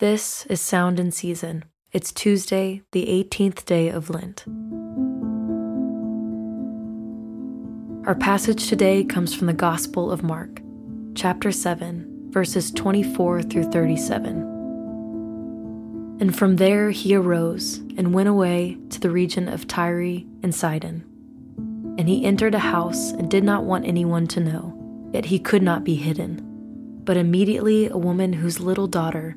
This is Sound in Season. It's Tuesday, the 18th day of Lent. Our passage today comes from the Gospel of Mark, chapter 7, verses 24 through 37. And from there he arose and went away to the region of Tyre and Sidon. And he entered a house and did not want anyone to know, yet he could not be hidden. But immediately a woman whose little daughter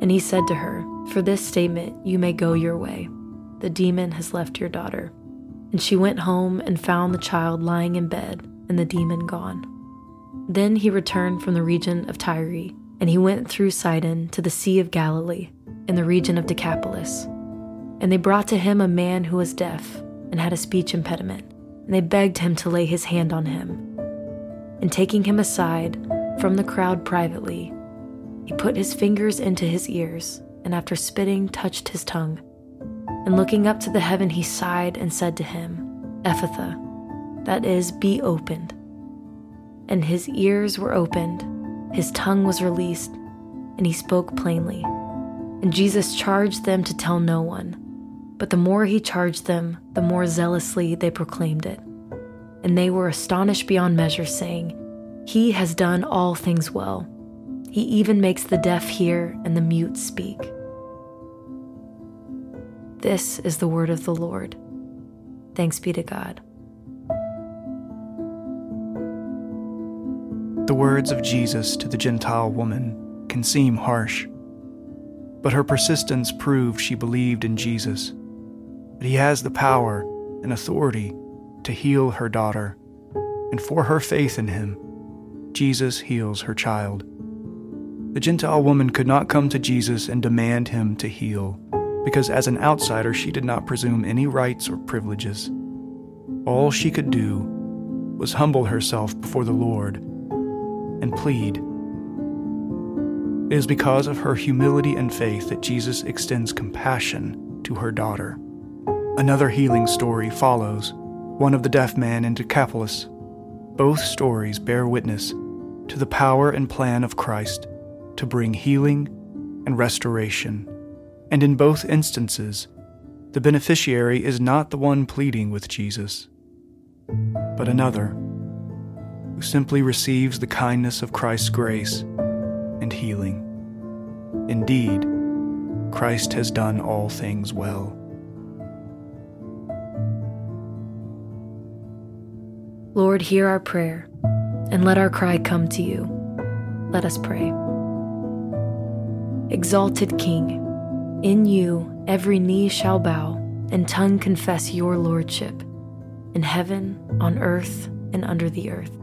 And he said to her, For this statement you may go your way. The demon has left your daughter. And she went home and found the child lying in bed, and the demon gone. Then he returned from the region of Tyre, and he went through Sidon to the Sea of Galilee, in the region of Decapolis. And they brought to him a man who was deaf and had a speech impediment, and they begged him to lay his hand on him. And taking him aside from the crowd privately, he put his fingers into his ears, and after spitting, touched his tongue. And looking up to the heaven, he sighed and said to him, Ephphatha, that is, be opened. And his ears were opened, his tongue was released, and he spoke plainly. And Jesus charged them to tell no one. But the more he charged them, the more zealously they proclaimed it. And they were astonished beyond measure, saying, He has done all things well. He even makes the deaf hear and the mute speak. This is the word of the Lord. Thanks be to God. The words of Jesus to the Gentile woman can seem harsh, but her persistence proved she believed in Jesus, that he has the power and authority to heal her daughter, and for her faith in him, Jesus heals her child. The Gentile woman could not come to Jesus and demand him to heal, because as an outsider she did not presume any rights or privileges. All she could do was humble herself before the Lord and plead. It is because of her humility and faith that Jesus extends compassion to her daughter. Another healing story follows, one of the deaf man in Decapolis. Both stories bear witness to the power and plan of Christ to bring healing and restoration. And in both instances, the beneficiary is not the one pleading with Jesus, but another who simply receives the kindness of Christ's grace and healing. Indeed, Christ has done all things well. Lord, hear our prayer, and let our cry come to you. Let us pray. Exalted King, in you every knee shall bow and tongue confess your lordship, in heaven, on earth, and under the earth.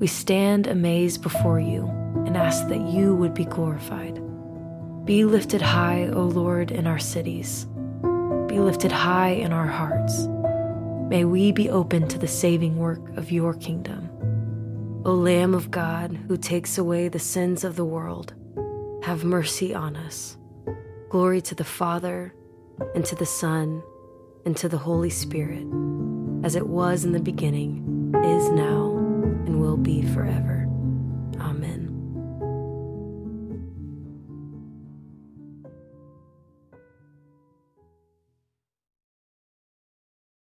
We stand amazed before you and ask that you would be glorified. Be lifted high, O Lord, in our cities. Be lifted high in our hearts. May we be open to the saving work of your kingdom. O Lamb of God, who takes away the sins of the world, have mercy on us. Glory to the Father, and to the Son, and to the Holy Spirit, as it was in the beginning, is now, and will be forever.